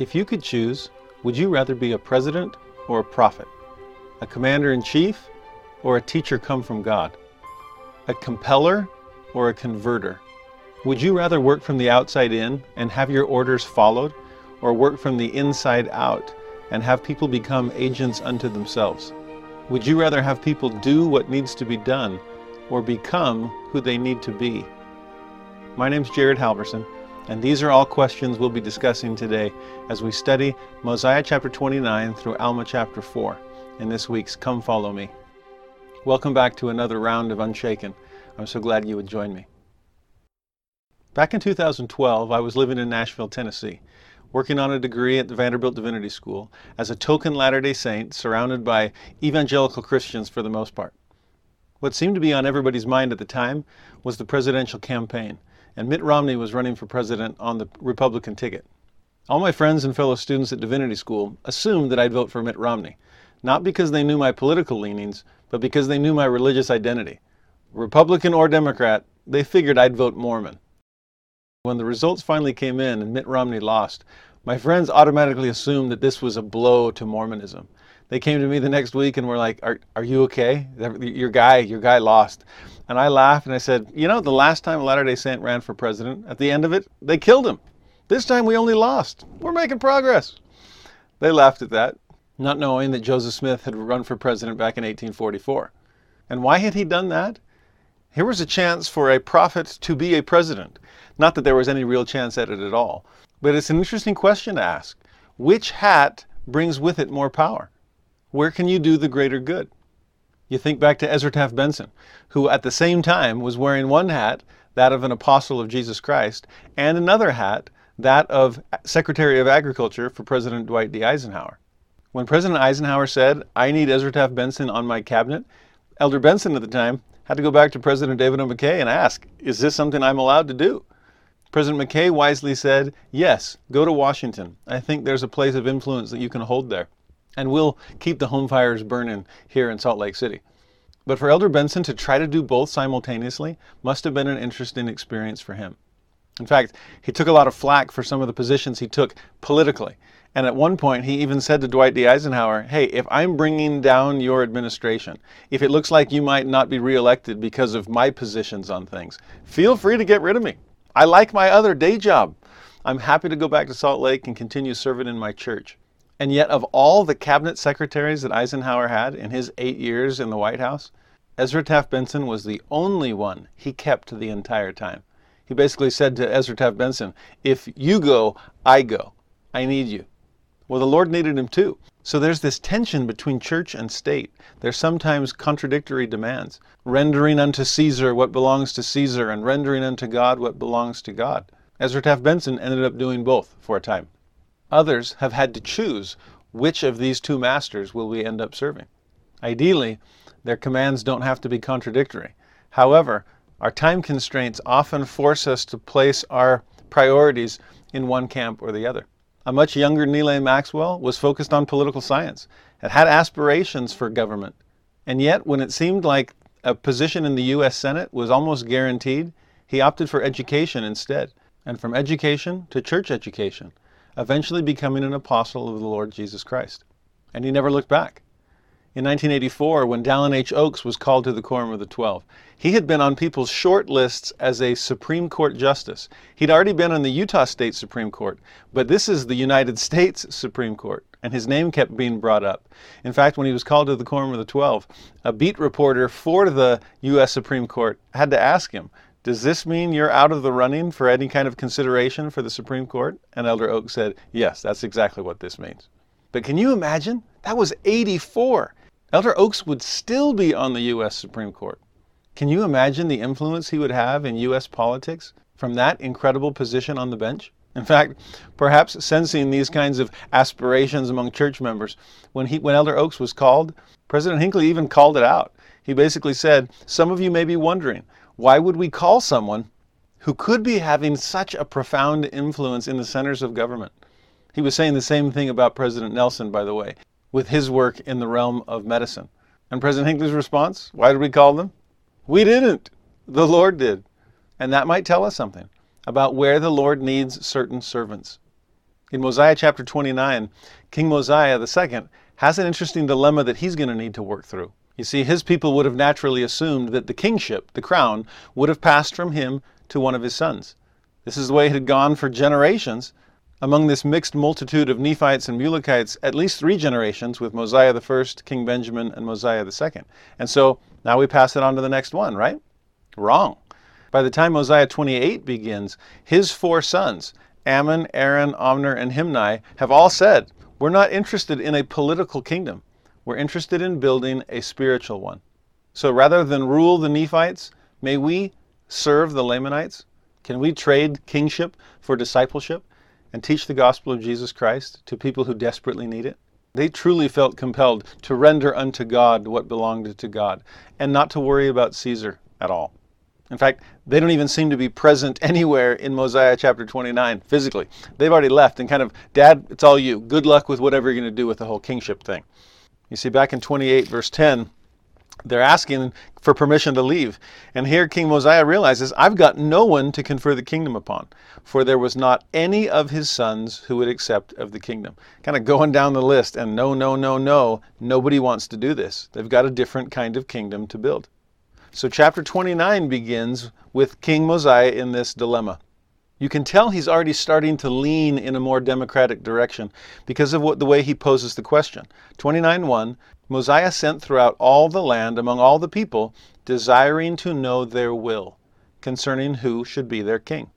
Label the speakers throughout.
Speaker 1: If you could choose, would you rather be a president or a prophet? A commander in chief or a teacher come from God? A compeller or a converter? Would you rather work from the outside in and have your orders followed, or work from the inside out and have people become agents unto themselves? Would you rather have people do what needs to be done or become who they need to be? My name's Jared Halverson, and these are all questions we'll be discussing today as we study Mosiah chapter 29 through Alma chapter 4 in this week's Come Follow Me. Welcome back to another round of Unshaken. I'm so glad you would join me. Back in 2012, I was living in Nashville, Tennessee, working on a degree at the Vanderbilt Divinity School as a token Latter day Saint surrounded by evangelical Christians for the most part. What seemed to be on everybody's mind at the time was the presidential campaign, and Mitt Romney was running for president on the Republican ticket. All my friends and fellow students at Divinity School assumed that I'd vote for Mitt Romney, not because they knew my political leanings, but because they knew my religious identity. Republican or Democrat, they figured I'd vote Mormon. When the results finally came in and Mitt Romney lost, my friends automatically assumed that this was a blow to Mormonism. They came to me the next week and were like, "Are are you okay? Your guy, your guy lost." And I laughed and I said, "You know, the last time Latter-day Saint ran for president, at the end of it, they killed him. This time we only lost. We're making progress." They laughed at that, not knowing that Joseph Smith had run for president back in 1844. And why had he done that? Here was a chance for a prophet to be a president. Not that there was any real chance at it at all. But it's an interesting question to ask. Which hat brings with it more power? Where can you do the greater good? You think back to Ezra Taft Benson, who at the same time was wearing one hat, that of an apostle of Jesus Christ, and another hat, that of Secretary of Agriculture for President Dwight D. Eisenhower. When President Eisenhower said, I need Ezra Taft Benson on my cabinet, Elder Benson at the time had to go back to President David O. McKay and ask, Is this something I'm allowed to do? President McKay wisely said, Yes, go to Washington. I think there's a place of influence that you can hold there. And we'll keep the home fires burning here in Salt Lake City. But for Elder Benson to try to do both simultaneously must have been an interesting experience for him. In fact, he took a lot of flack for some of the positions he took politically. And at one point, he even said to Dwight D. Eisenhower, Hey, if I'm bringing down your administration, if it looks like you might not be reelected because of my positions on things, feel free to get rid of me. I like my other day job. I'm happy to go back to Salt Lake and continue serving in my church. And yet, of all the cabinet secretaries that Eisenhower had in his eight years in the White House, Ezra Taft Benson was the only one he kept the entire time. He basically said to Ezra Taft Benson, If you go, I go. I need you. Well, the Lord needed him too. So there's this tension between church and state. There's sometimes contradictory demands, rendering unto Caesar what belongs to Caesar and rendering unto God what belongs to God. Ezra Taft Benson ended up doing both for a time. Others have had to choose which of these two masters will we end up serving. Ideally, their commands don't have to be contradictory. However, our time constraints often force us to place our priorities in one camp or the other. A much younger Neal Maxwell was focused on political science and had aspirations for government. And yet, when it seemed like a position in the U.S. Senate was almost guaranteed, he opted for education instead, and from education to church education, eventually becoming an apostle of the Lord Jesus Christ. And he never looked back. In 1984, when Dallin H. Oaks was called to the Quorum of the Twelve, he had been on people's short lists as a Supreme Court justice. He'd already been on the Utah State Supreme Court, but this is the United States Supreme Court, and his name kept being brought up. In fact, when he was called to the Quorum of the Twelve, a beat reporter for the U.S. Supreme Court had to ask him, does this mean you're out of the running for any kind of consideration for the Supreme Court? And Elder Oaks said, yes, that's exactly what this means. But can you imagine? That was 84. Elder Oaks would still be on the U.S. Supreme Court. Can you imagine the influence he would have in U.S. politics from that incredible position on the bench? In fact, perhaps sensing these kinds of aspirations among church members, when, he, when Elder Oaks was called, President Hinckley even called it out. He basically said, Some of you may be wondering, why would we call someone who could be having such a profound influence in the centers of government? He was saying the same thing about President Nelson, by the way with his work in the realm of medicine. And President Hinckley's response why did we call them? We didn't. The Lord did. And that might tell us something about where the Lord needs certain servants. In Mosiah chapter 29, King Mosiah II has an interesting dilemma that he's going to need to work through. You see, his people would have naturally assumed that the kingship, the crown, would have passed from him to one of his sons. This is the way it had gone for generations. Among this mixed multitude of Nephites and Mulekites, at least three generations with Mosiah the first, King Benjamin, and Mosiah the second. And so now we pass it on to the next one, right? Wrong. By the time Mosiah 28 begins, his four sons, Ammon, Aaron, Omner, and Himni, have all said, We're not interested in a political kingdom. We're interested in building a spiritual one. So rather than rule the Nephites, may we serve the Lamanites? Can we trade kingship for discipleship and teach the gospel of Jesus Christ to people who desperately need it? They truly felt compelled to render unto God what belonged to God and not to worry about Caesar at all. In fact, they don't even seem to be present anywhere in Mosiah chapter 29 physically. They've already left and kind of, Dad, it's all you. Good luck with whatever you're going to do with the whole kingship thing. You see, back in 28, verse 10, they're asking for permission to leave. And here King Mosiah realizes, I've got no one to confer the kingdom upon, for there was not any of his sons who would accept of the kingdom. Kind of going down the list, and no, no, no, no, nobody wants to do this. They've got a different kind of kingdom to build. So, chapter 29 begins with King Mosiah in this dilemma. You can tell he's already starting to lean in a more democratic direction because of what, the way he poses the question. 29.1 Mosiah sent throughout all the land among all the people, desiring to know their will concerning who should be their king.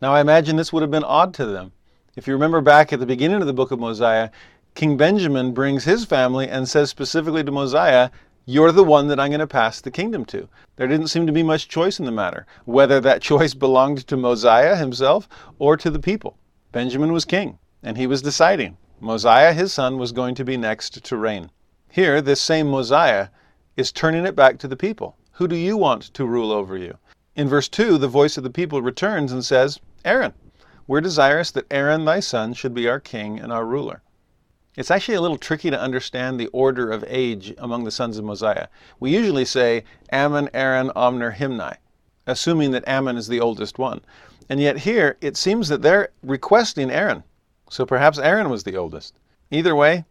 Speaker 1: Now, I imagine this would have been odd to them. If you remember back at the beginning of the book of Mosiah, King Benjamin brings his family and says specifically to Mosiah, you're the one that I'm going to pass the kingdom to. There didn't seem to be much choice in the matter, whether that choice belonged to Mosiah himself or to the people. Benjamin was king, and he was deciding. Mosiah, his son, was going to be next to reign. Here, this same Mosiah is turning it back to the people. Who do you want to rule over you? In verse 2, the voice of the people returns and says, Aaron. We're desirous that Aaron, thy son, should be our king and our ruler. It's actually a little tricky to understand the order of age among the sons of Mosiah. We usually say Ammon, Aaron, Omner, Himni, assuming that Ammon is the oldest one. And yet here it seems that they're requesting Aaron. So perhaps Aaron was the oldest. Either way,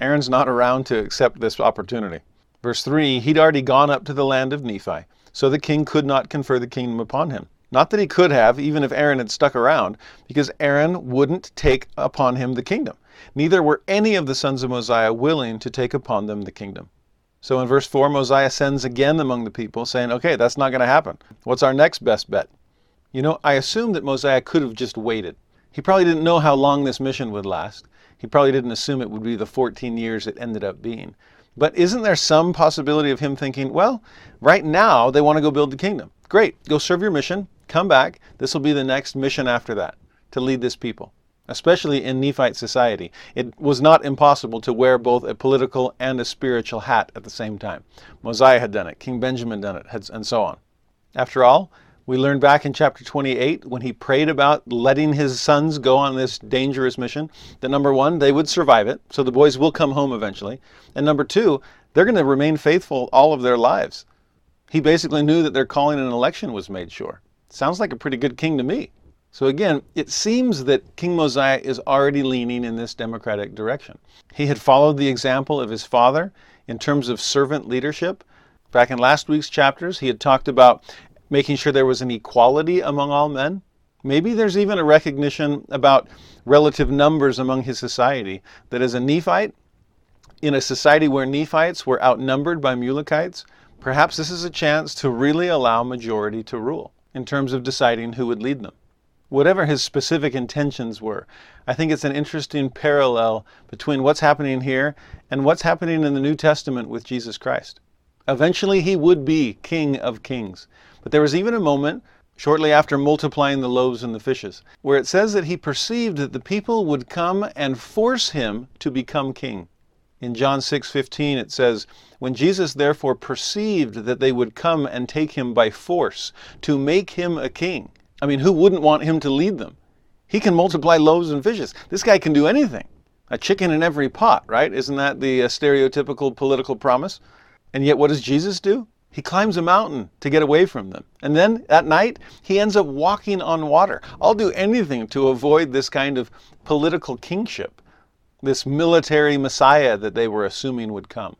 Speaker 1: Aaron's not around to accept this opportunity. Verse 3 He'd already gone up to the land of Nephi, so the king could not confer the kingdom upon him. Not that he could have, even if Aaron had stuck around, because Aaron wouldn't take upon him the kingdom. Neither were any of the sons of Mosiah willing to take upon them the kingdom. So in verse 4, Mosiah sends again among the people, saying, Okay, that's not going to happen. What's our next best bet? You know, I assume that Mosiah could have just waited. He probably didn't know how long this mission would last. He probably didn't assume it would be the 14 years it ended up being. But isn't there some possibility of him thinking, well, right now they want to go build the kingdom? Great, go serve your mission, come back. This will be the next mission after that to lead this people, especially in Nephite society. It was not impossible to wear both a political and a spiritual hat at the same time. Mosiah had done it, King Benjamin done it, and so on. After all, we learned back in chapter 28 when he prayed about letting his sons go on this dangerous mission that number one, they would survive it, so the boys will come home eventually. And number two, they're going to remain faithful all of their lives. He basically knew that their calling and election was made sure. Sounds like a pretty good king to me. So again, it seems that King Mosiah is already leaning in this democratic direction. He had followed the example of his father in terms of servant leadership. Back in last week's chapters, he had talked about making sure there was an equality among all men. Maybe there's even a recognition about relative numbers among his society, that as a Nephite, in a society where Nephites were outnumbered by Mulekites, perhaps this is a chance to really allow majority to rule in terms of deciding who would lead them. Whatever his specific intentions were, I think it's an interesting parallel between what's happening here and what's happening in the New Testament with Jesus Christ. Eventually, he would be King of Kings. But there was even a moment, shortly after multiplying the loaves and the fishes, where it says that he perceived that the people would come and force him to become king. In John 6:15 it says, "When Jesus therefore perceived that they would come and take him by force to make him a king." I mean, who wouldn't want him to lead them? He can multiply loaves and fishes. This guy can do anything. A chicken in every pot, right? Isn't that the uh, stereotypical political promise? And yet what does Jesus do? He climbs a mountain to get away from them. And then at night, he ends up walking on water. I'll do anything to avoid this kind of political kingship, this military messiah that they were assuming would come.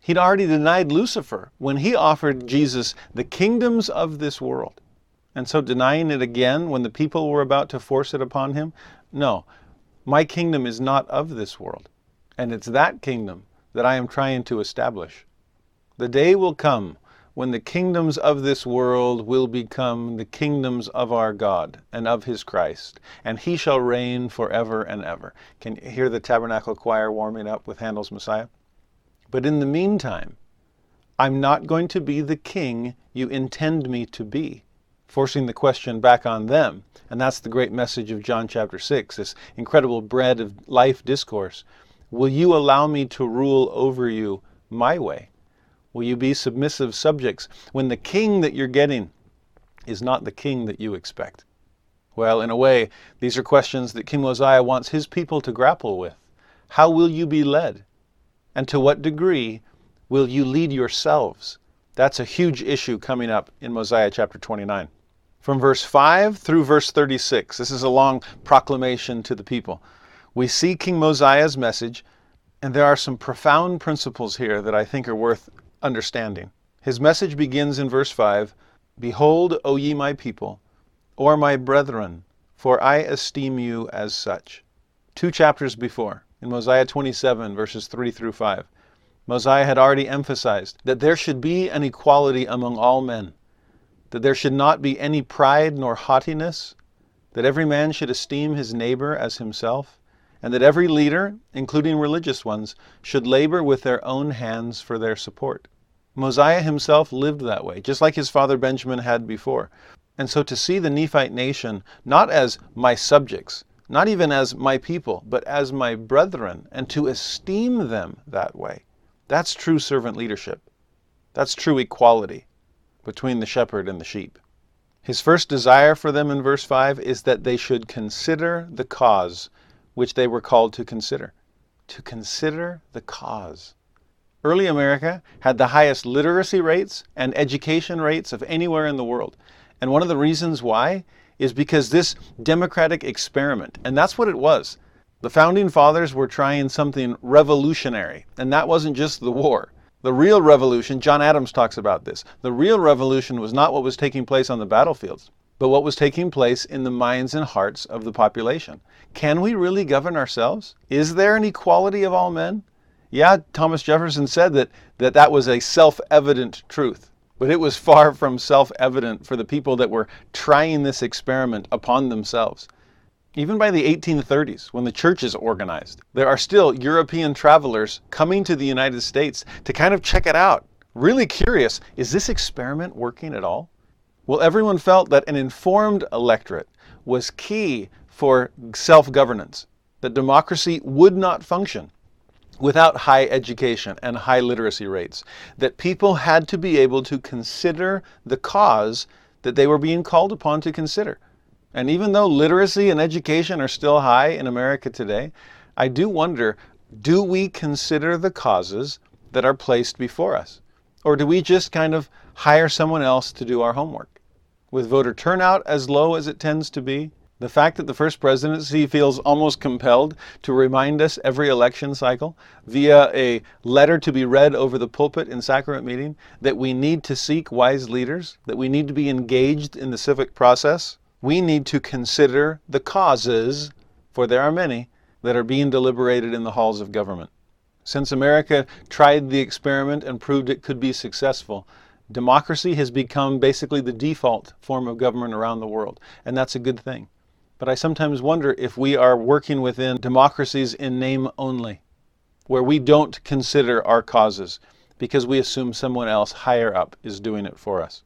Speaker 1: He'd already denied Lucifer when he offered Jesus the kingdoms of this world. And so denying it again when the people were about to force it upon him? No, my kingdom is not of this world. And it's that kingdom that I am trying to establish. The day will come when the kingdoms of this world will become the kingdoms of our God and of his Christ, and he shall reign forever and ever. Can you hear the tabernacle choir warming up with Handel's Messiah? But in the meantime, I'm not going to be the king you intend me to be, forcing the question back on them. And that's the great message of John chapter 6, this incredible bread of life discourse. Will you allow me to rule over you my way? Will you be submissive subjects when the king that you're getting is not the king that you expect? Well, in a way, these are questions that King Mosiah wants his people to grapple with. How will you be led? And to what degree will you lead yourselves? That's a huge issue coming up in Mosiah chapter 29. From verse 5 through verse 36, this is a long proclamation to the people. We see King Mosiah's message, and there are some profound principles here that I think are worth understanding. His message begins in verse 5 Behold, O ye my people, or my brethren, for I esteem you as such. Two chapters before in Mosiah 27, verses 3 through 5. Mosiah had already emphasized that there should be an equality among all men, that there should not be any pride nor haughtiness, that every man should esteem his neighbor as himself, and that every leader, including religious ones, should labor with their own hands for their support. Mosiah himself lived that way, just like his father Benjamin had before. And so to see the Nephite nation not as my subjects, not even as my people, but as my brethren, and to esteem them that way. That's true servant leadership. That's true equality between the shepherd and the sheep. His first desire for them in verse 5 is that they should consider the cause which they were called to consider. To consider the cause. Early America had the highest literacy rates and education rates of anywhere in the world. And one of the reasons why is because this democratic experiment, and that's what it was. The founding fathers were trying something revolutionary, and that wasn't just the war. The real revolution, John Adams talks about this, the real revolution was not what was taking place on the battlefields, but what was taking place in the minds and hearts of the population. Can we really govern ourselves? Is there an equality of all men? Yeah, Thomas Jefferson said that that, that was a self evident truth. But it was far from self evident for the people that were trying this experiment upon themselves. Even by the 1830s, when the church is organized, there are still European travelers coming to the United States to kind of check it out. Really curious is this experiment working at all? Well, everyone felt that an informed electorate was key for self governance, that democracy would not function without high education and high literacy rates, that people had to be able to consider the cause that they were being called upon to consider. And even though literacy and education are still high in America today, I do wonder do we consider the causes that are placed before us? Or do we just kind of hire someone else to do our homework? With voter turnout as low as it tends to be, the fact that the first presidency feels almost compelled to remind us every election cycle via a letter to be read over the pulpit in sacrament meeting that we need to seek wise leaders, that we need to be engaged in the civic process. We need to consider the causes, for there are many, that are being deliberated in the halls of government. Since America tried the experiment and proved it could be successful, democracy has become basically the default form of government around the world, and that's a good thing. But I sometimes wonder if we are working within democracies in name only, where we don't consider our causes because we assume someone else higher up is doing it for us.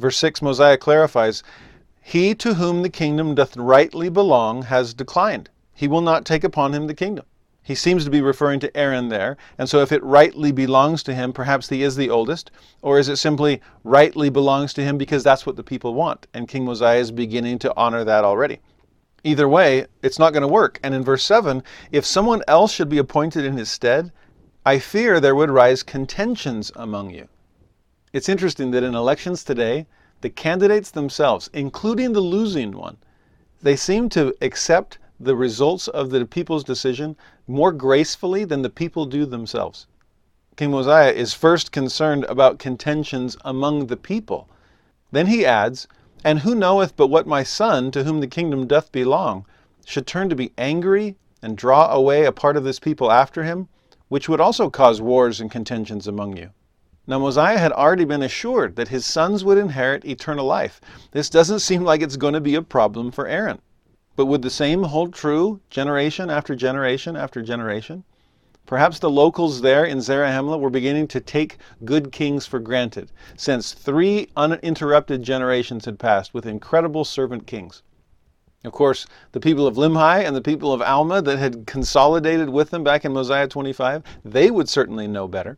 Speaker 1: Verse 6 Mosiah clarifies He to whom the kingdom doth rightly belong has declined. He will not take upon him the kingdom. He seems to be referring to Aaron there, and so if it rightly belongs to him, perhaps he is the oldest, or is it simply rightly belongs to him because that's what the people want, and King Mosiah is beginning to honor that already. Either way, it's not going to work. And in verse 7, if someone else should be appointed in his stead, I fear there would rise contentions among you. It's interesting that in elections today, the candidates themselves, including the losing one, they seem to accept the results of the people's decision more gracefully than the people do themselves. King Mosiah is first concerned about contentions among the people. Then he adds, And who knoweth but what my son, to whom the kingdom doth belong, should turn to be angry and draw away a part of this people after him, which would also cause wars and contentions among you? Now, Mosiah had already been assured that his sons would inherit eternal life. This doesn't seem like it's going to be a problem for Aaron. But would the same hold true generation after generation after generation? Perhaps the locals there in Zarahemla were beginning to take good kings for granted, since three uninterrupted generations had passed with incredible servant kings. Of course, the people of Limhi and the people of Alma that had consolidated with them back in Mosiah 25, they would certainly know better.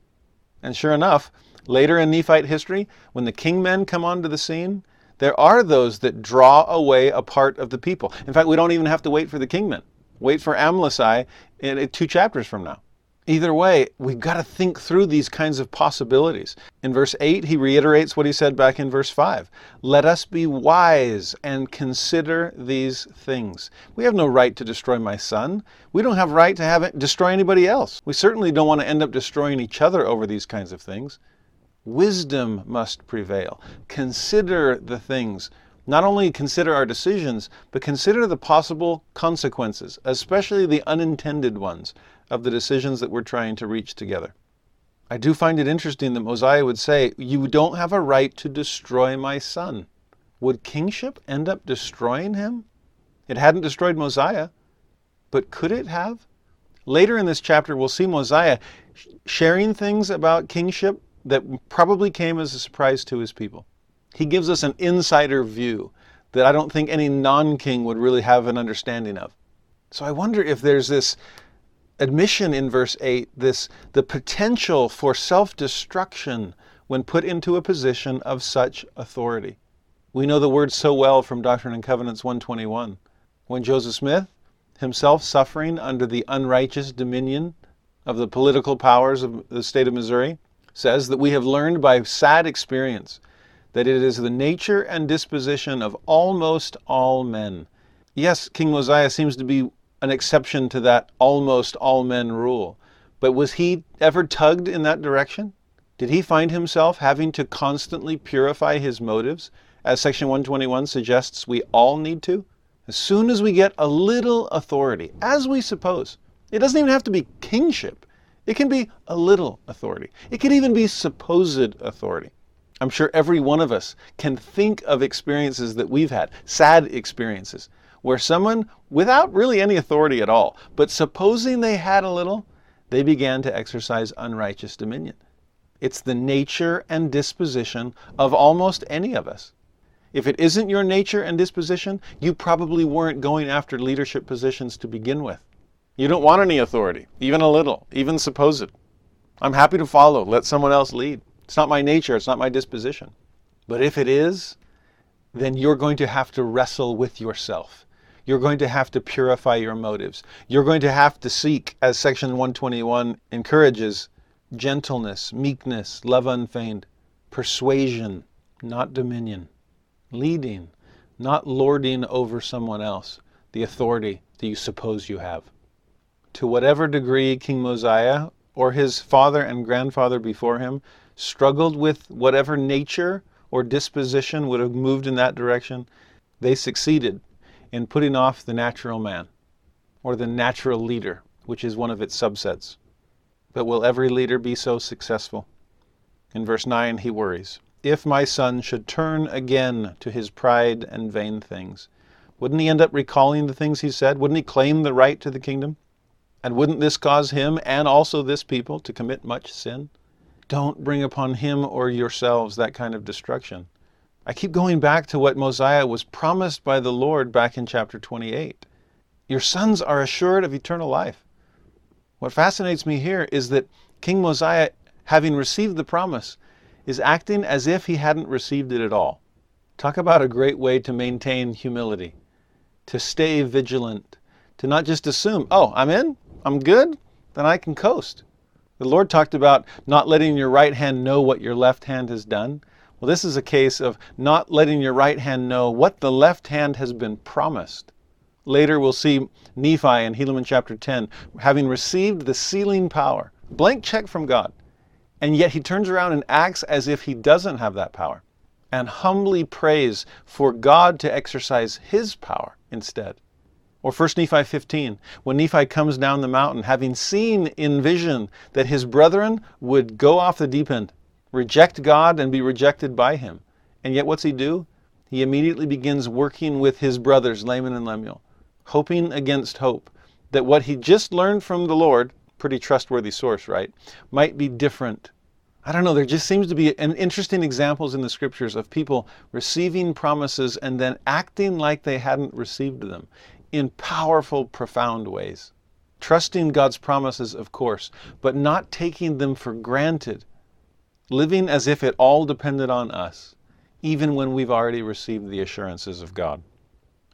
Speaker 1: And sure enough, later in Nephite history, when the kingmen come onto the scene, there are those that draw away a part of the people. In fact, we don't even have to wait for the kingmen. Wait for Amlici in two chapters from now. Either way, we've got to think through these kinds of possibilities. In verse 8, he reiterates what he said back in verse 5 Let us be wise and consider these things. We have no right to destroy my son. We don't have right to have it destroy anybody else. We certainly don't want to end up destroying each other over these kinds of things. Wisdom must prevail. Consider the things. Not only consider our decisions, but consider the possible consequences, especially the unintended ones of the decisions that we're trying to reach together. I do find it interesting that Mosiah would say, You don't have a right to destroy my son. Would kingship end up destroying him? It hadn't destroyed Mosiah, but could it have? Later in this chapter, we'll see Mosiah sharing things about kingship that probably came as a surprise to his people. He gives us an insider view that I don't think any non king would really have an understanding of. So I wonder if there's this admission in verse 8 this the potential for self-destruction when put into a position of such authority. We know the word so well from Doctrine and Covenants 121. When Joseph Smith, himself suffering under the unrighteous dominion of the political powers of the state of Missouri, says that we have learned by sad experience that it is the nature and disposition of almost all men. Yes, King Mosiah seems to be an exception to that almost all men rule. But was he ever tugged in that direction? Did he find himself having to constantly purify his motives, as Section 121 suggests we all need to? As soon as we get a little authority, as we suppose, it doesn't even have to be kingship. It can be a little authority. It can even be supposed authority. I'm sure every one of us can think of experiences that we've had, sad experiences, where someone, without really any authority at all, but supposing they had a little, they began to exercise unrighteous dominion. It's the nature and disposition of almost any of us. If it isn't your nature and disposition, you probably weren't going after leadership positions to begin with. You don't want any authority, even a little, even supposed. I'm happy to follow, let someone else lead. It's not my nature, it's not my disposition. But if it is, then you're going to have to wrestle with yourself you're going to have to purify your motives. You're going to have to seek, as Section 121 encourages, gentleness, meekness, love unfeigned, persuasion, not dominion, leading, not lording over someone else, the authority that you suppose you have. To whatever degree King Mosiah or his father and grandfather before him struggled with whatever nature or disposition would have moved in that direction, they succeeded in putting off the natural man, or the natural leader, which is one of its subsets. But will every leader be so successful? In verse 9, he worries If my son should turn again to his pride and vain things, wouldn't he end up recalling the things he said? Wouldn't he claim the right to the kingdom? And wouldn't this cause him and also this people to commit much sin? Don't bring upon him or yourselves that kind of destruction. I keep going back to what Mosiah was promised by the Lord back in chapter 28. Your sons are assured of eternal life. What fascinates me here is that King Mosiah, having received the promise, is acting as if he hadn't received it at all. Talk about a great way to maintain humility, to stay vigilant, to not just assume, oh, I'm in, I'm good, then I can coast. The Lord talked about not letting your right hand know what your left hand has done. Well, this is a case of not letting your right hand know what the left hand has been promised. Later, we'll see Nephi in Helaman chapter 10 having received the sealing power, blank check from God. And yet he turns around and acts as if he doesn't have that power and humbly prays for God to exercise his power instead. Or 1 Nephi 15, when Nephi comes down the mountain, having seen in vision that his brethren would go off the deep end, reject God and be rejected by him. And yet, what's he do? He immediately begins working with his brothers, Laman and Lemuel, hoping against hope that what he just learned from the Lord, pretty trustworthy source, right, might be different. I don't know, there just seems to be an interesting examples in the scriptures of people receiving promises and then acting like they hadn't received them in powerful, profound ways. Trusting God's promises, of course, but not taking them for granted. Living as if it all depended on us, even when we've already received the assurances of God.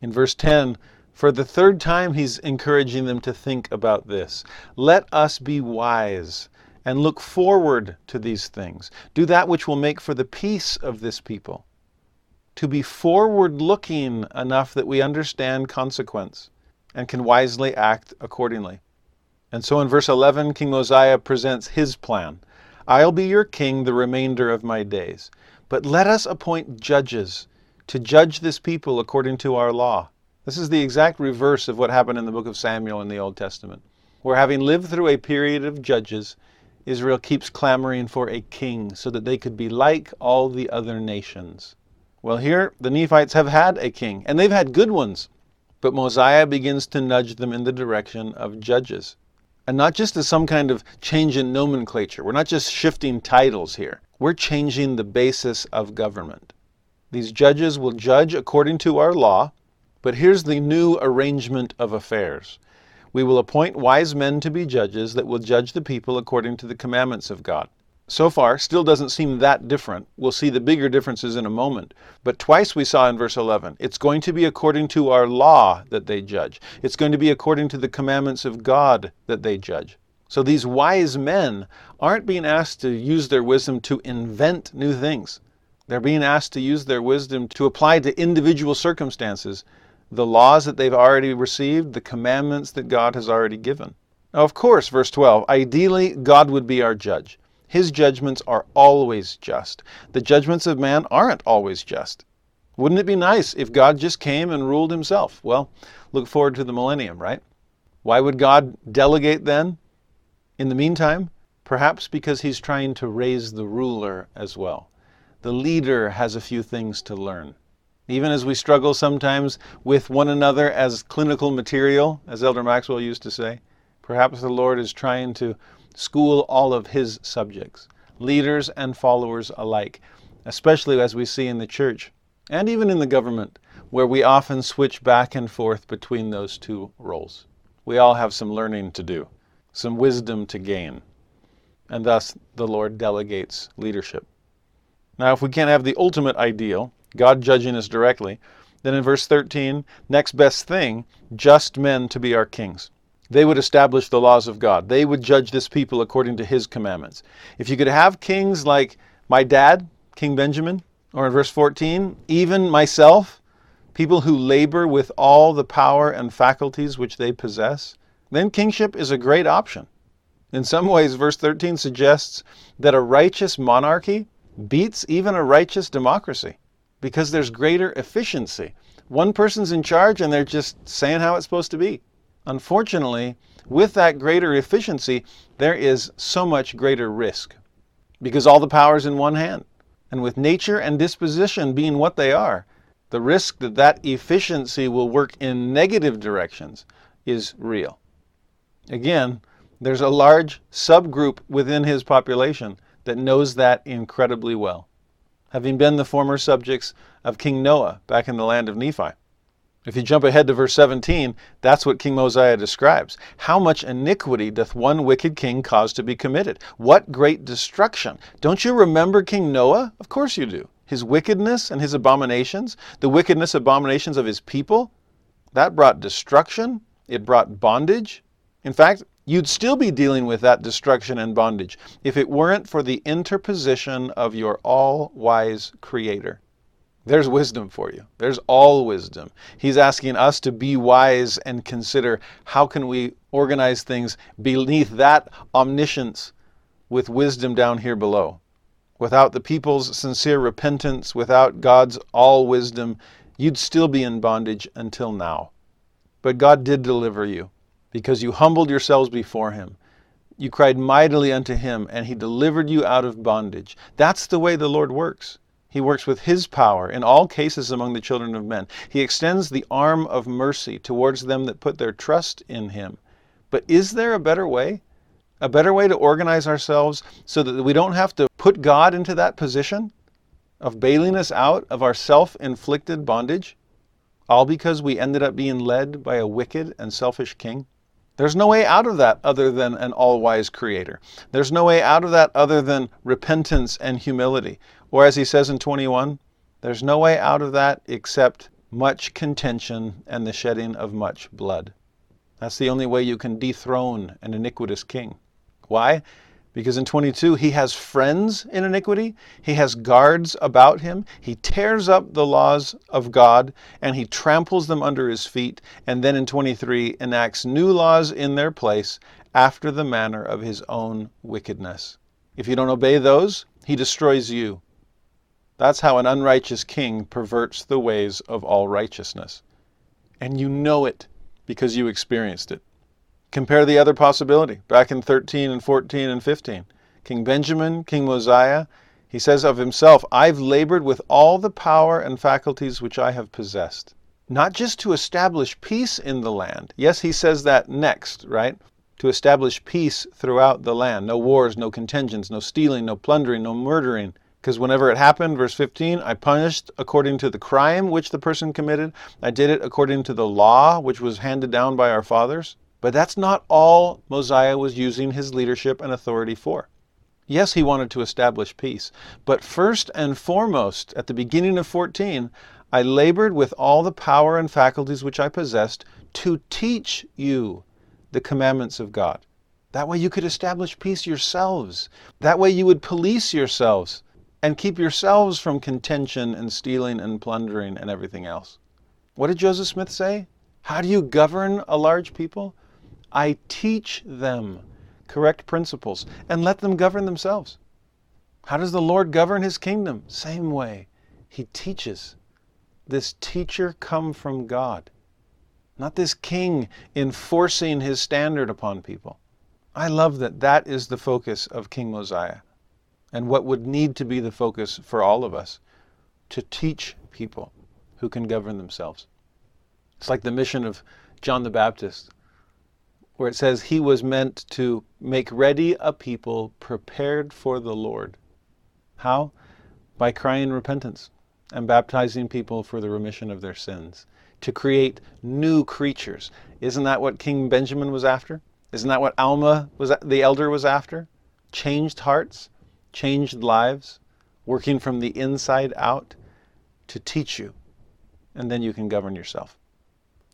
Speaker 1: In verse 10, for the third time, he's encouraging them to think about this. Let us be wise and look forward to these things. Do that which will make for the peace of this people to be forward looking enough that we understand consequence and can wisely act accordingly. And so in verse 11, King Mosiah presents his plan I'll be your king the remainder of my days, but let us appoint judges to judge this people according to our law. This is the exact reverse of what happened in the book of Samuel in the Old Testament, where having lived through a period of judges, Israel keeps clamoring for a king so that they could be like all the other nations. Well, here the Nephites have had a king, and they've had good ones. But Mosiah begins to nudge them in the direction of judges. And not just as some kind of change in nomenclature. We're not just shifting titles here. We're changing the basis of government. These judges will judge according to our law, but here's the new arrangement of affairs. We will appoint wise men to be judges that will judge the people according to the commandments of God so far still doesn't seem that different. We'll see the bigger differences in a moment. But twice we saw in verse 11, it's going to be according to our law that they judge. It's going to be according to the commandments of God that they judge. So these wise men aren't being asked to use their wisdom to invent new things. They're being asked to use their wisdom to apply to individual circumstances the laws that they've already received, the commandments that God has already given. Now, of course, verse 12, ideally, God would be our judge. His judgments are always just. The judgments of man aren't always just. Wouldn't it be nice if God just came and ruled himself? Well, look forward to the millennium, right? Why would God delegate then? In the meantime, perhaps because he's trying to raise the ruler as well. The leader has a few things to learn. Even as we struggle sometimes with one another as clinical material, as Elder Maxwell used to say, perhaps the Lord is trying to school all of his subjects, leaders and followers alike, especially as we see in the church and even in the government, where we often switch back and forth between those two roles. We all have some learning to do, some wisdom to gain, and thus the Lord delegates leadership. Now, if we can't have the ultimate ideal, God judging us directly, then in verse 13, next best thing, just men to be our kings. They would establish the laws of God. They would judge this people according to his commandments. If you could have kings like my dad, King Benjamin, or in verse 14, even myself, people who labor with all the power and faculties which they possess, then kingship is a great option. In some ways, verse 13 suggests that a righteous monarchy beats even a righteous democracy because there's greater efficiency. One person's in charge and they're just saying how it's supposed to be. Unfortunately, with that greater efficiency, there is so much greater risk because all the power is in one hand. And with nature and disposition being what they are, the risk that that efficiency will work in negative directions is real. Again, there's a large subgroup within his population that knows that incredibly well, having been the former subjects of King Noah back in the land of Nephi. If you jump ahead to verse 17, that's what King Mosiah describes. How much iniquity doth one wicked king cause to be committed? What great destruction! Don't you remember King Noah? Of course you do. His wickedness and his abominations, the wickedness abominations of his people, that brought destruction, it brought bondage, In fact, you'd still be dealing with that destruction and bondage if it weren't for the interposition of your all wise Creator. There's wisdom for you. There's all wisdom. He's asking us to be wise and consider how can we organize things beneath that omniscience with wisdom down here below. Without the people's sincere repentance, without God's all wisdom, you'd still be in bondage until now. But God did deliver you because you humbled yourselves before Him. You cried mightily unto Him, and He delivered you out of bondage. That's the way the Lord works. He works with His power in all cases among the children of men. He extends the arm of mercy towards them that put their trust in Him. But is there a better way? A better way to organize ourselves so that we don't have to put God into that position of bailing us out of our self inflicted bondage? All because we ended up being led by a wicked and selfish king? There's no way out of that other than an all wise creator. There's no way out of that other than repentance and humility. Or as he says in 21, there's no way out of that except much contention and the shedding of much blood. That's the only way you can dethrone an iniquitous king. Why? Because in 22, he has friends in iniquity, he has guards about him, he tears up the laws of God and he tramples them under his feet, and then in 23 enacts new laws in their place after the manner of his own wickedness. If you don't obey those, he destroys you. That's how an unrighteous king perverts the ways of all righteousness. And you know it because you experienced it. Compare the other possibility back in 13 and 14 and 15. King Benjamin, King Mosiah, he says of himself, I've labored with all the power and faculties which I have possessed. Not just to establish peace in the land. Yes, he says that next, right? To establish peace throughout the land. No wars, no contentions, no stealing, no plundering, no murdering. Because whenever it happened, verse 15, I punished according to the crime which the person committed. I did it according to the law which was handed down by our fathers. But that's not all Mosiah was using his leadership and authority for. Yes, he wanted to establish peace. But first and foremost, at the beginning of 14, I labored with all the power and faculties which I possessed to teach you the commandments of God. That way you could establish peace yourselves. That way you would police yourselves and keep yourselves from contention and stealing and plundering and everything else. What did Joseph Smith say? How do you govern a large people? I teach them correct principles and let them govern themselves. How does the Lord govern his kingdom? Same way. He teaches. This teacher come from God, not this king enforcing his standard upon people. I love that that is the focus of King Mosiah and what would need to be the focus for all of us to teach people who can govern themselves. It's like the mission of John the Baptist where it says he was meant to make ready a people prepared for the Lord. How? By crying repentance and baptizing people for the remission of their sins, to create new creatures. Isn't that what King Benjamin was after? Isn't that what Alma was the elder was after? Changed hearts, changed lives, working from the inside out to teach you, and then you can govern yourself.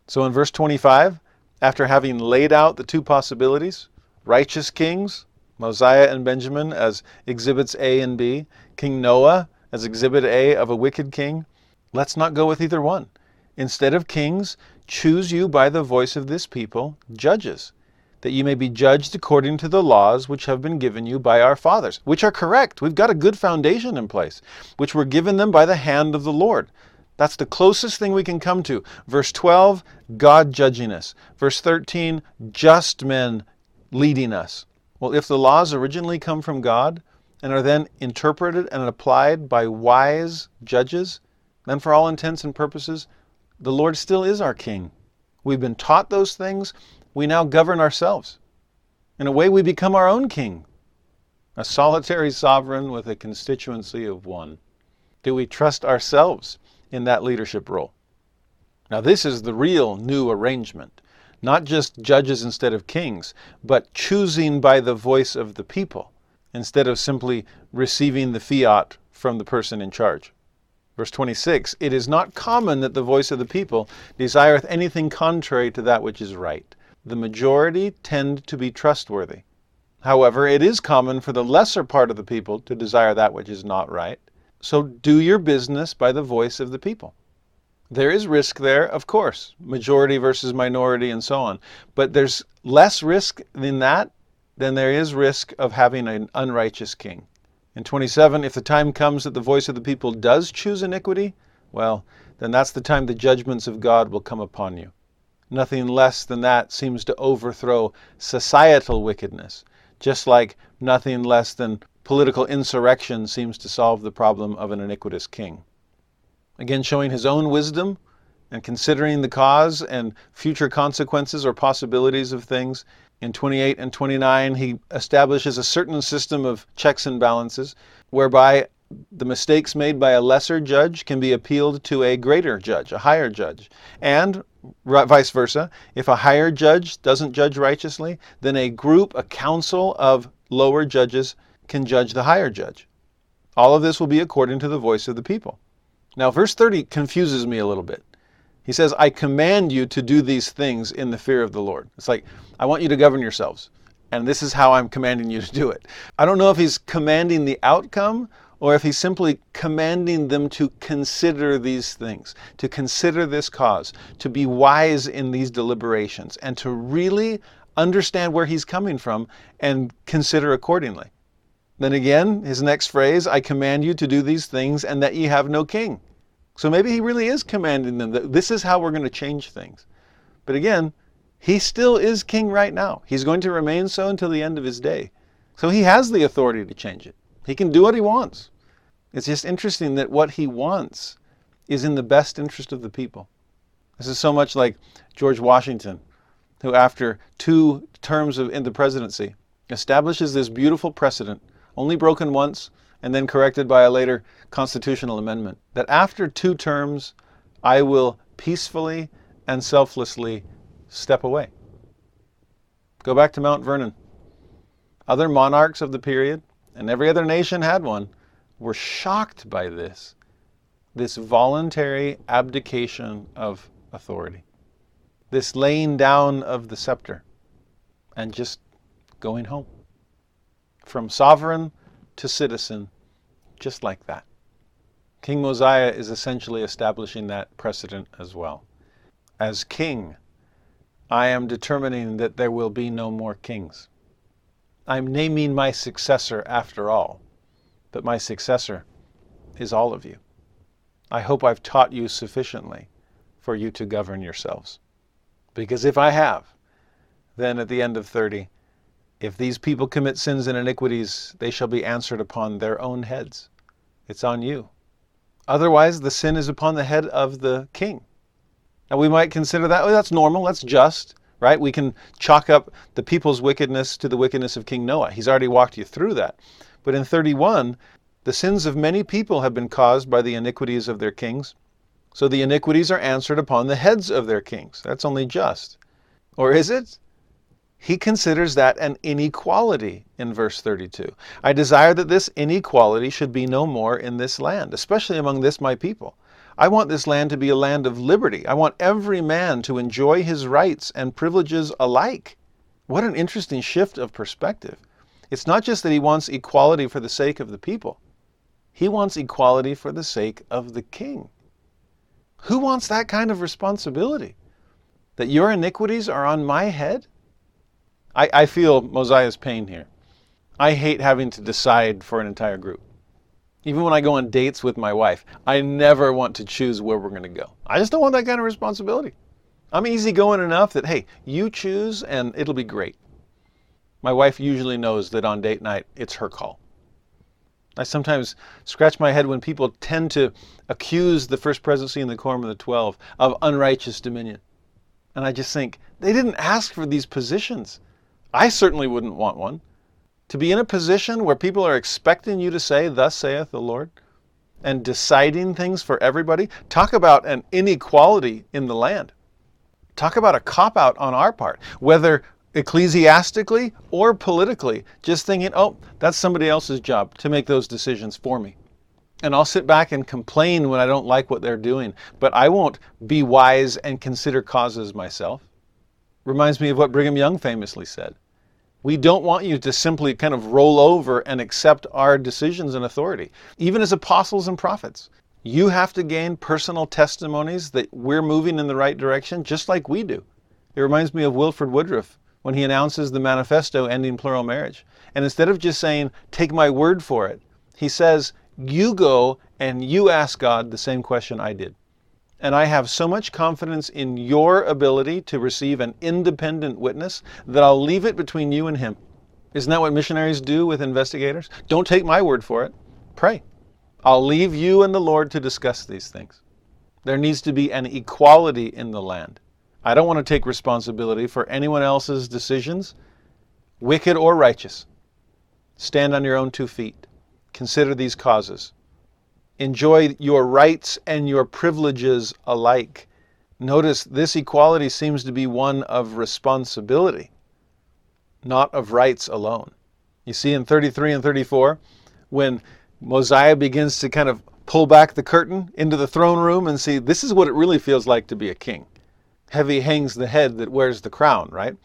Speaker 1: So in verse 25, after having laid out the two possibilities, righteous kings, Mosiah and Benjamin as exhibits A and B, King Noah as exhibit A of a wicked king, let's not go with either one. Instead of kings, choose you by the voice of this people judges, that you may be judged according to the laws which have been given you by our fathers, which are correct. We've got a good foundation in place, which were given them by the hand of the Lord. That's the closest thing we can come to. Verse 12, God judging us. Verse 13, just men leading us. Well, if the laws originally come from God and are then interpreted and applied by wise judges, then for all intents and purposes, the Lord still is our King. We've been taught those things. We now govern ourselves. In a way, we become our own king, a solitary sovereign with a constituency of one. Do we trust ourselves in that leadership role. Now, this is the real new arrangement. Not just judges instead of kings, but choosing by the voice of the people instead of simply receiving the fiat from the person in charge. Verse 26 It is not common that the voice of the people desireth anything contrary to that which is right. The majority tend to be trustworthy. However, it is common for the lesser part of the people to desire that which is not right. So do your business by the voice of the people. There is risk there, of course, majority versus minority and so on. But there's less risk in that than there is risk of having an unrighteous king. In 27, if the time comes that the voice of the people does choose iniquity, well, then that's the time the judgments of God will come upon you. Nothing less than that seems to overthrow societal wickedness just like nothing less than political insurrection seems to solve the problem of an iniquitous king. Again, showing his own wisdom and considering the cause and future consequences or possibilities of things. In 28 and 29, he establishes a certain system of checks and balances whereby the mistakes made by a lesser judge can be appealed to a greater judge, a higher judge. And vice versa, if a higher judge doesn't judge righteously, then a group, a council of lower judges can judge the higher judge. All of this will be according to the voice of the people. Now, verse 30 confuses me a little bit. He says, I command you to do these things in the fear of the Lord. It's like, I want you to govern yourselves. And this is how I'm commanding you to do it. I don't know if he's commanding the outcome or if he's simply commanding them to consider these things, to consider this cause, to be wise in these deliberations, and to really understand where he's coming from and consider accordingly. Then again, his next phrase, I command you to do these things and that ye have no king. So maybe he really is commanding them that this is how we're going to change things. But again, he still is king right now. He's going to remain so until the end of his day. So he has the authority to change it. He can do what he wants. It's just interesting that what he wants is in the best interest of the people. This is so much like George Washington, who, after two terms of, in the presidency, establishes this beautiful precedent, only broken once and then corrected by a later constitutional amendment, that after two terms, I will peacefully and selflessly step away. Go back to Mount Vernon. Other monarchs of the period, and every other nation had one, were shocked by this, this voluntary abdication of authority, this laying down of the scepter, and just going home. From sovereign to citizen, just like that. King Mosiah is essentially establishing that precedent as well. As king, I am determining that there will be no more kings. I'm naming my successor after all but my successor is all of you. I hope I've taught you sufficiently for you to govern yourselves. Because if I have, then at the end of 30, if these people commit sins and iniquities, they shall be answered upon their own heads. It's on you. Otherwise, the sin is upon the head of the king. Now, we might consider that, oh, that's normal, that's just, right? We can chalk up the people's wickedness to the wickedness of King Noah. He's already walked you through that. But in 31, the sins of many people have been caused by the iniquities of their kings. So the iniquities are answered upon the heads of their kings. That's only just. Or is it? He considers that an inequality in verse 32. I desire that this inequality should be no more in this land, especially among this my people. I want this land to be a land of liberty. I want every man to enjoy his rights and privileges alike. What an interesting shift of perspective. It's not just that he wants equality for the sake of the people, he wants equality for the sake of the king. Who wants that kind of responsibility? That your iniquities are on my head? I, I feel Mosiah's pain here. I hate having to decide for an entire group. Even when I go on dates with my wife, I never want to choose where we're going to go. I just don't want that kind of responsibility. I'm easygoing enough that, hey, you choose and it'll be great. My wife usually knows that on date night it's her call. I sometimes scratch my head when people tend to accuse the first presidency and the Quorum of the Twelve of unrighteous dominion. And I just think, they didn't ask for these positions. I certainly wouldn't want one. To be in a position where people are expecting you to say, Thus saith the Lord, and deciding things for everybody, talk about an inequality in the land. Talk about a cop out on our part, whether ecclesiastically or politically, just thinking, oh, that's somebody else's job to make those decisions for me. And I'll sit back and complain when I don't like what they're doing, but I won't be wise and consider causes myself. Reminds me of what Brigham Young famously said. We don't want you to simply kind of roll over and accept our decisions and authority, even as apostles and prophets. You have to gain personal testimonies that we're moving in the right direction, just like we do. It reminds me of Wilford Woodruff when he announces the manifesto ending plural marriage. And instead of just saying, take my word for it, he says, you go and you ask God the same question I did. And I have so much confidence in your ability to receive an independent witness that I'll leave it between you and him. Isn't that what missionaries do with investigators? Don't take my word for it. Pray. I'll leave you and the Lord to discuss these things. There needs to be an equality in the land. I don't want to take responsibility for anyone else's decisions, wicked or righteous. Stand on your own two feet. Consider these causes. Enjoy your rights and your privileges alike. Notice this equality seems to be one of responsibility, not of rights alone. You see in 33 and 34, when Mosiah begins to kind of pull back the curtain into the throne room and see this is what it really feels like to be a king. Heavy hangs the head that wears the crown, right?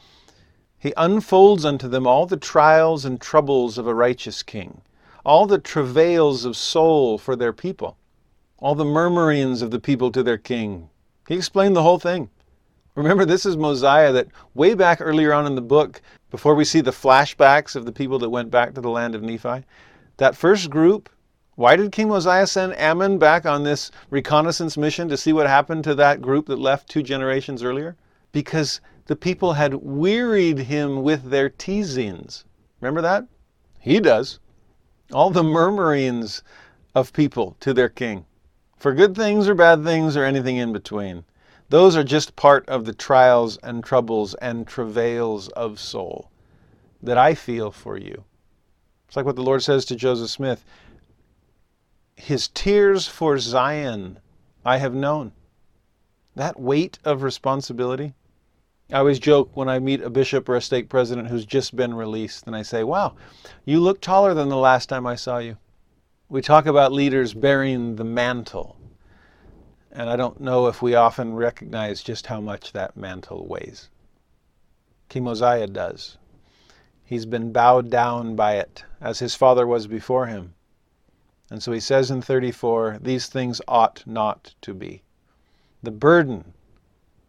Speaker 1: He unfolds unto them all the trials and troubles of a righteous king, all the travails of soul for their people, all the murmurings of the people to their king. He explained the whole thing. Remember, this is Mosiah that way back earlier on in the book, before we see the flashbacks of the people that went back to the land of Nephi, that first group why did King Mosiah send Ammon back on this reconnaissance mission to see what happened to that group that left two generations earlier? Because the people had wearied him with their teasings. Remember that? He does. All the murmurings of people to their king, for good things or bad things or anything in between. Those are just part of the trials and troubles and travails of soul that I feel for you. It's like what the Lord says to Joseph Smith his tears for Zion I have known. That weight of responsibility. I always joke when I meet a bishop or a stake president who's just been released, and I say, Wow, you look taller than the last time I saw you. We talk about leaders bearing the mantle, and I don't know if we often recognize just how much that mantle weighs. King Mosiah does. He's been bowed down by it, as his father was before him. And so he says in 34, these things ought not to be. The burden,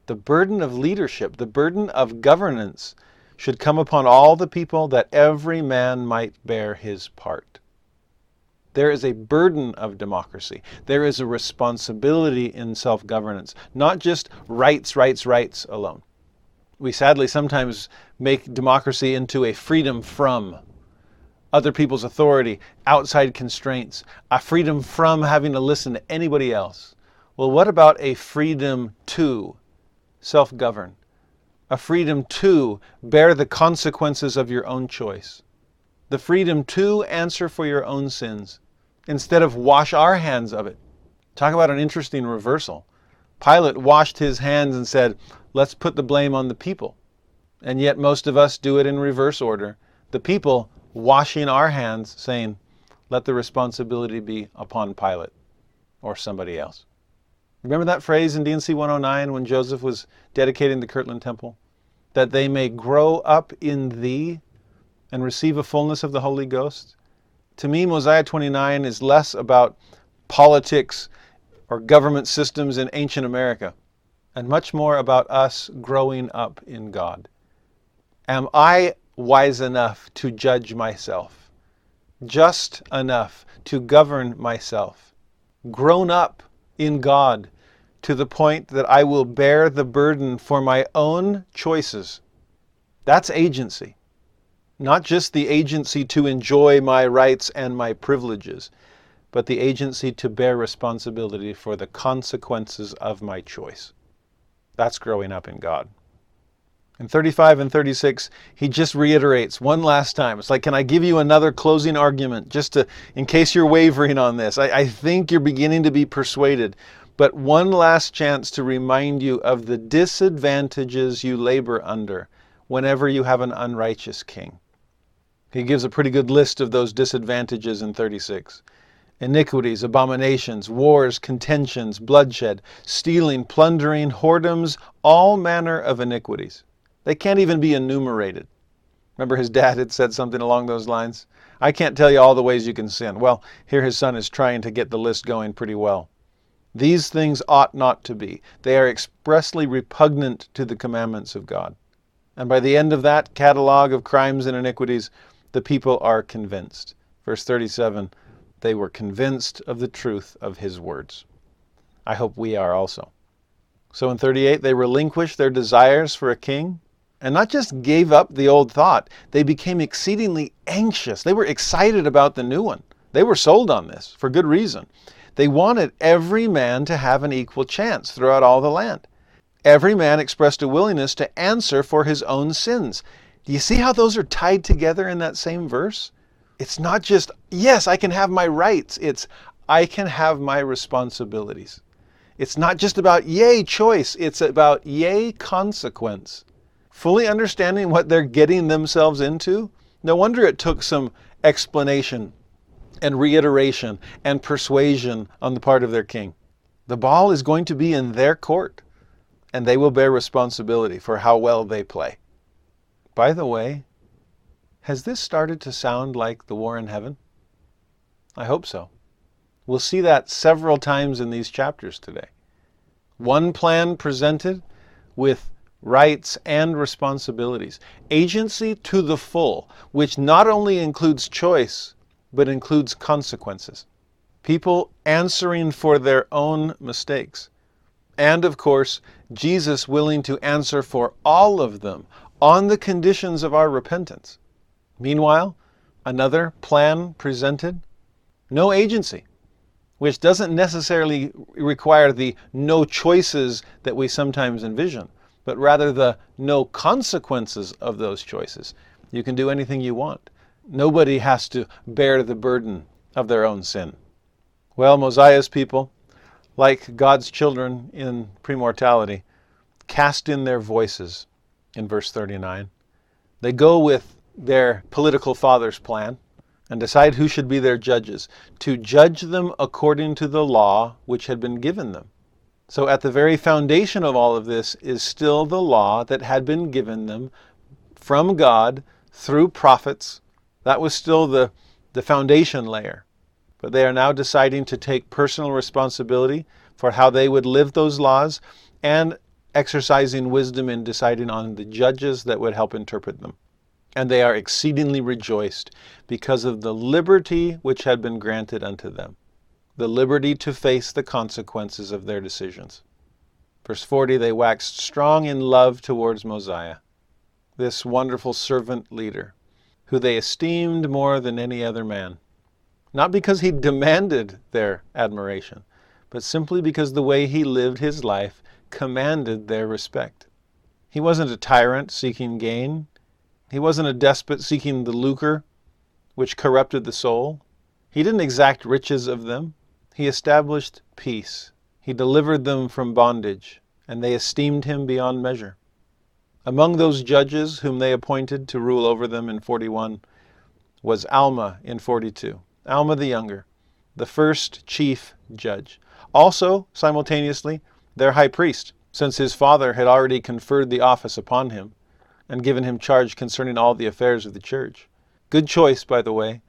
Speaker 1: the burden of leadership, the burden of governance should come upon all the people that every man might bear his part. There is a burden of democracy. There is a responsibility in self governance, not just rights, rights, rights alone. We sadly sometimes make democracy into a freedom from other people's authority, outside constraints, a freedom from having to listen to anybody else. Well, what about a freedom to self govern? A freedom to bear the consequences of your own choice. The freedom to answer for your own sins instead of wash our hands of it. Talk about an interesting reversal. Pilate washed his hands and said, Let's put the blame on the people. And yet, most of us do it in reverse order. The people washing our hands, saying, let the responsibility be upon Pilate or somebody else. Remember that phrase in D&C 109 when Joseph was dedicating the Kirtland Temple? That they may grow up in thee and receive a fullness of the Holy Ghost? To me, Mosiah 29 is less about politics or government systems in ancient America and much more about us growing up in God. Am I wise enough to judge myself, just enough to govern myself, grown up in God to the point that I will bear the burden for my own choices. That's agency. Not just the agency to enjoy my rights and my privileges, but the agency to bear responsibility for the consequences of my choice. That's growing up in God. In 35 and 36, he just reiterates one last time. It's like, can I give you another closing argument just to, in case you're wavering on this? I, I think you're beginning to be persuaded. But one last chance to remind you of the disadvantages you labor under whenever you have an unrighteous king. He gives a pretty good list of those disadvantages in 36 iniquities, abominations, wars, contentions, bloodshed, stealing, plundering, whoredoms, all manner of iniquities. They can't even be enumerated. Remember, his dad had said something along those lines? I can't tell you all the ways you can sin. Well, here his son is trying to get the list going pretty well. These things ought not to be. They are expressly repugnant to the commandments of God. And by the end of that catalog of crimes and iniquities, the people are convinced. Verse 37 they were convinced of the truth of his words. I hope we are also. So in 38, they relinquished their desires for a king and not just gave up the old thought, they became exceedingly anxious. They were excited about the new one. They were sold on this for good reason. They wanted every man to have an equal chance throughout all the land. Every man expressed a willingness to answer for his own sins. Do you see how those are tied together in that same verse? It's not just, yes, I can have my rights. It's, I can have my responsibilities. It's not just about yay choice, it's about yay consequence. Fully understanding what they're getting themselves into, no wonder it took some explanation and reiteration and persuasion on the part of their king. The ball is going to be in their court, and they will bear responsibility for how well they play. By the way, has this started to sound like the war in heaven? I hope so. We'll see that several times in these chapters today. One plan presented with rights and responsibilities. Agency to the full, which not only includes choice, but includes consequences. People answering for their own mistakes. And of course, Jesus willing to answer for all of them on the conditions of our repentance. Meanwhile, another plan presented no agency, which doesn't necessarily require the no choices that we sometimes envision, but rather the no consequences of those choices. You can do anything you want. Nobody has to bear the burden of their own sin. Well, Mosiah's people, like God's children in premortality, cast in their voices in verse 39. They go with their political father's plan and decide who should be their judges, to judge them according to the law which had been given them. So, at the very foundation of all of this is still the law that had been given them from God through prophets that was still the, the foundation layer. But they are now deciding to take personal responsibility for how they would live those laws and exercising wisdom in deciding on the judges that would help interpret them. And they are exceedingly rejoiced because of the liberty which had been granted unto them, the liberty to face the consequences of their decisions. Verse 40 They waxed strong in love towards Mosiah, this wonderful servant leader who they esteemed more than any other man. Not because he demanded their admiration, but simply because the way he lived his life commanded their respect. He wasn't a tyrant seeking gain. He wasn't a despot seeking the lucre which corrupted the soul. He didn't exact riches of them. He established peace. He delivered them from bondage, and they esteemed him beyond measure. Among those judges whom they appointed to rule over them in 41 was Alma in 42. Alma the younger, the first chief judge. Also, simultaneously, their high priest, since his father had already conferred the office upon him and given him charge concerning all the affairs of the church. Good choice, by the way,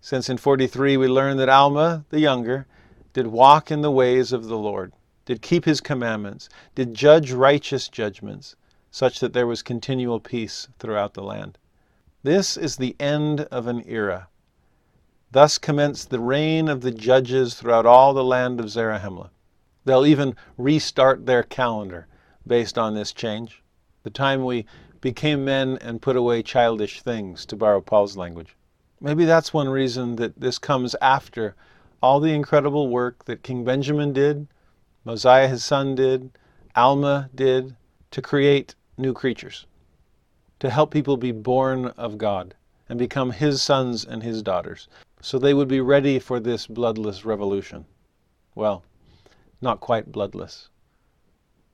Speaker 1: since in 43 we learn that Alma the younger did walk in the ways of the Lord, did keep his commandments, did judge righteous judgments such that there was continual peace throughout the land. This is the end of an era. Thus commenced the reign of the judges throughout all the land of Zarahemla. They'll even restart their calendar based on this change, the time we became men and put away childish things, to borrow Paul's language. Maybe that's one reason that this comes after all the incredible work that King Benjamin did, Mosiah his son did, Alma did, to create new creatures, to help people be born of God and become His sons and His daughters, so they would be ready for this bloodless revolution. Well, not quite bloodless,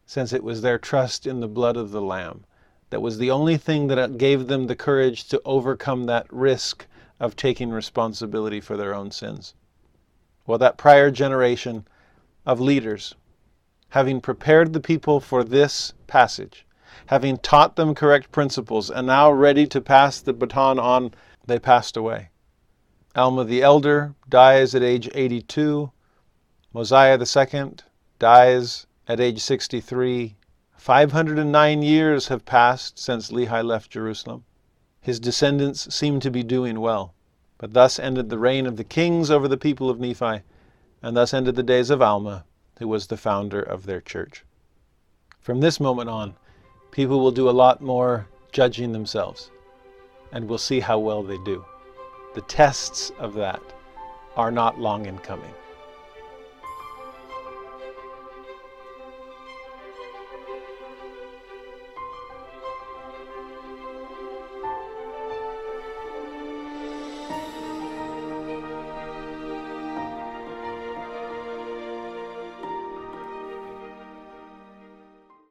Speaker 1: since it was their trust in the blood of the Lamb that was the only thing that gave them the courage to overcome that risk of taking responsibility for their own sins. Well, that prior generation of leaders, having prepared the people for this passage, having taught them correct principles and now ready to pass the baton on, they passed away. Alma the elder dies at age 82. Mosiah II dies at age 63. 509 years have passed since Lehi left Jerusalem. His descendants seem to be doing well. But thus ended the reign of the kings over the people of Nephi, and thus ended the days of Alma, who was the founder of their church. From this moment on, people will do a lot more judging themselves, and we'll see how well they do. The tests of that are not long in coming.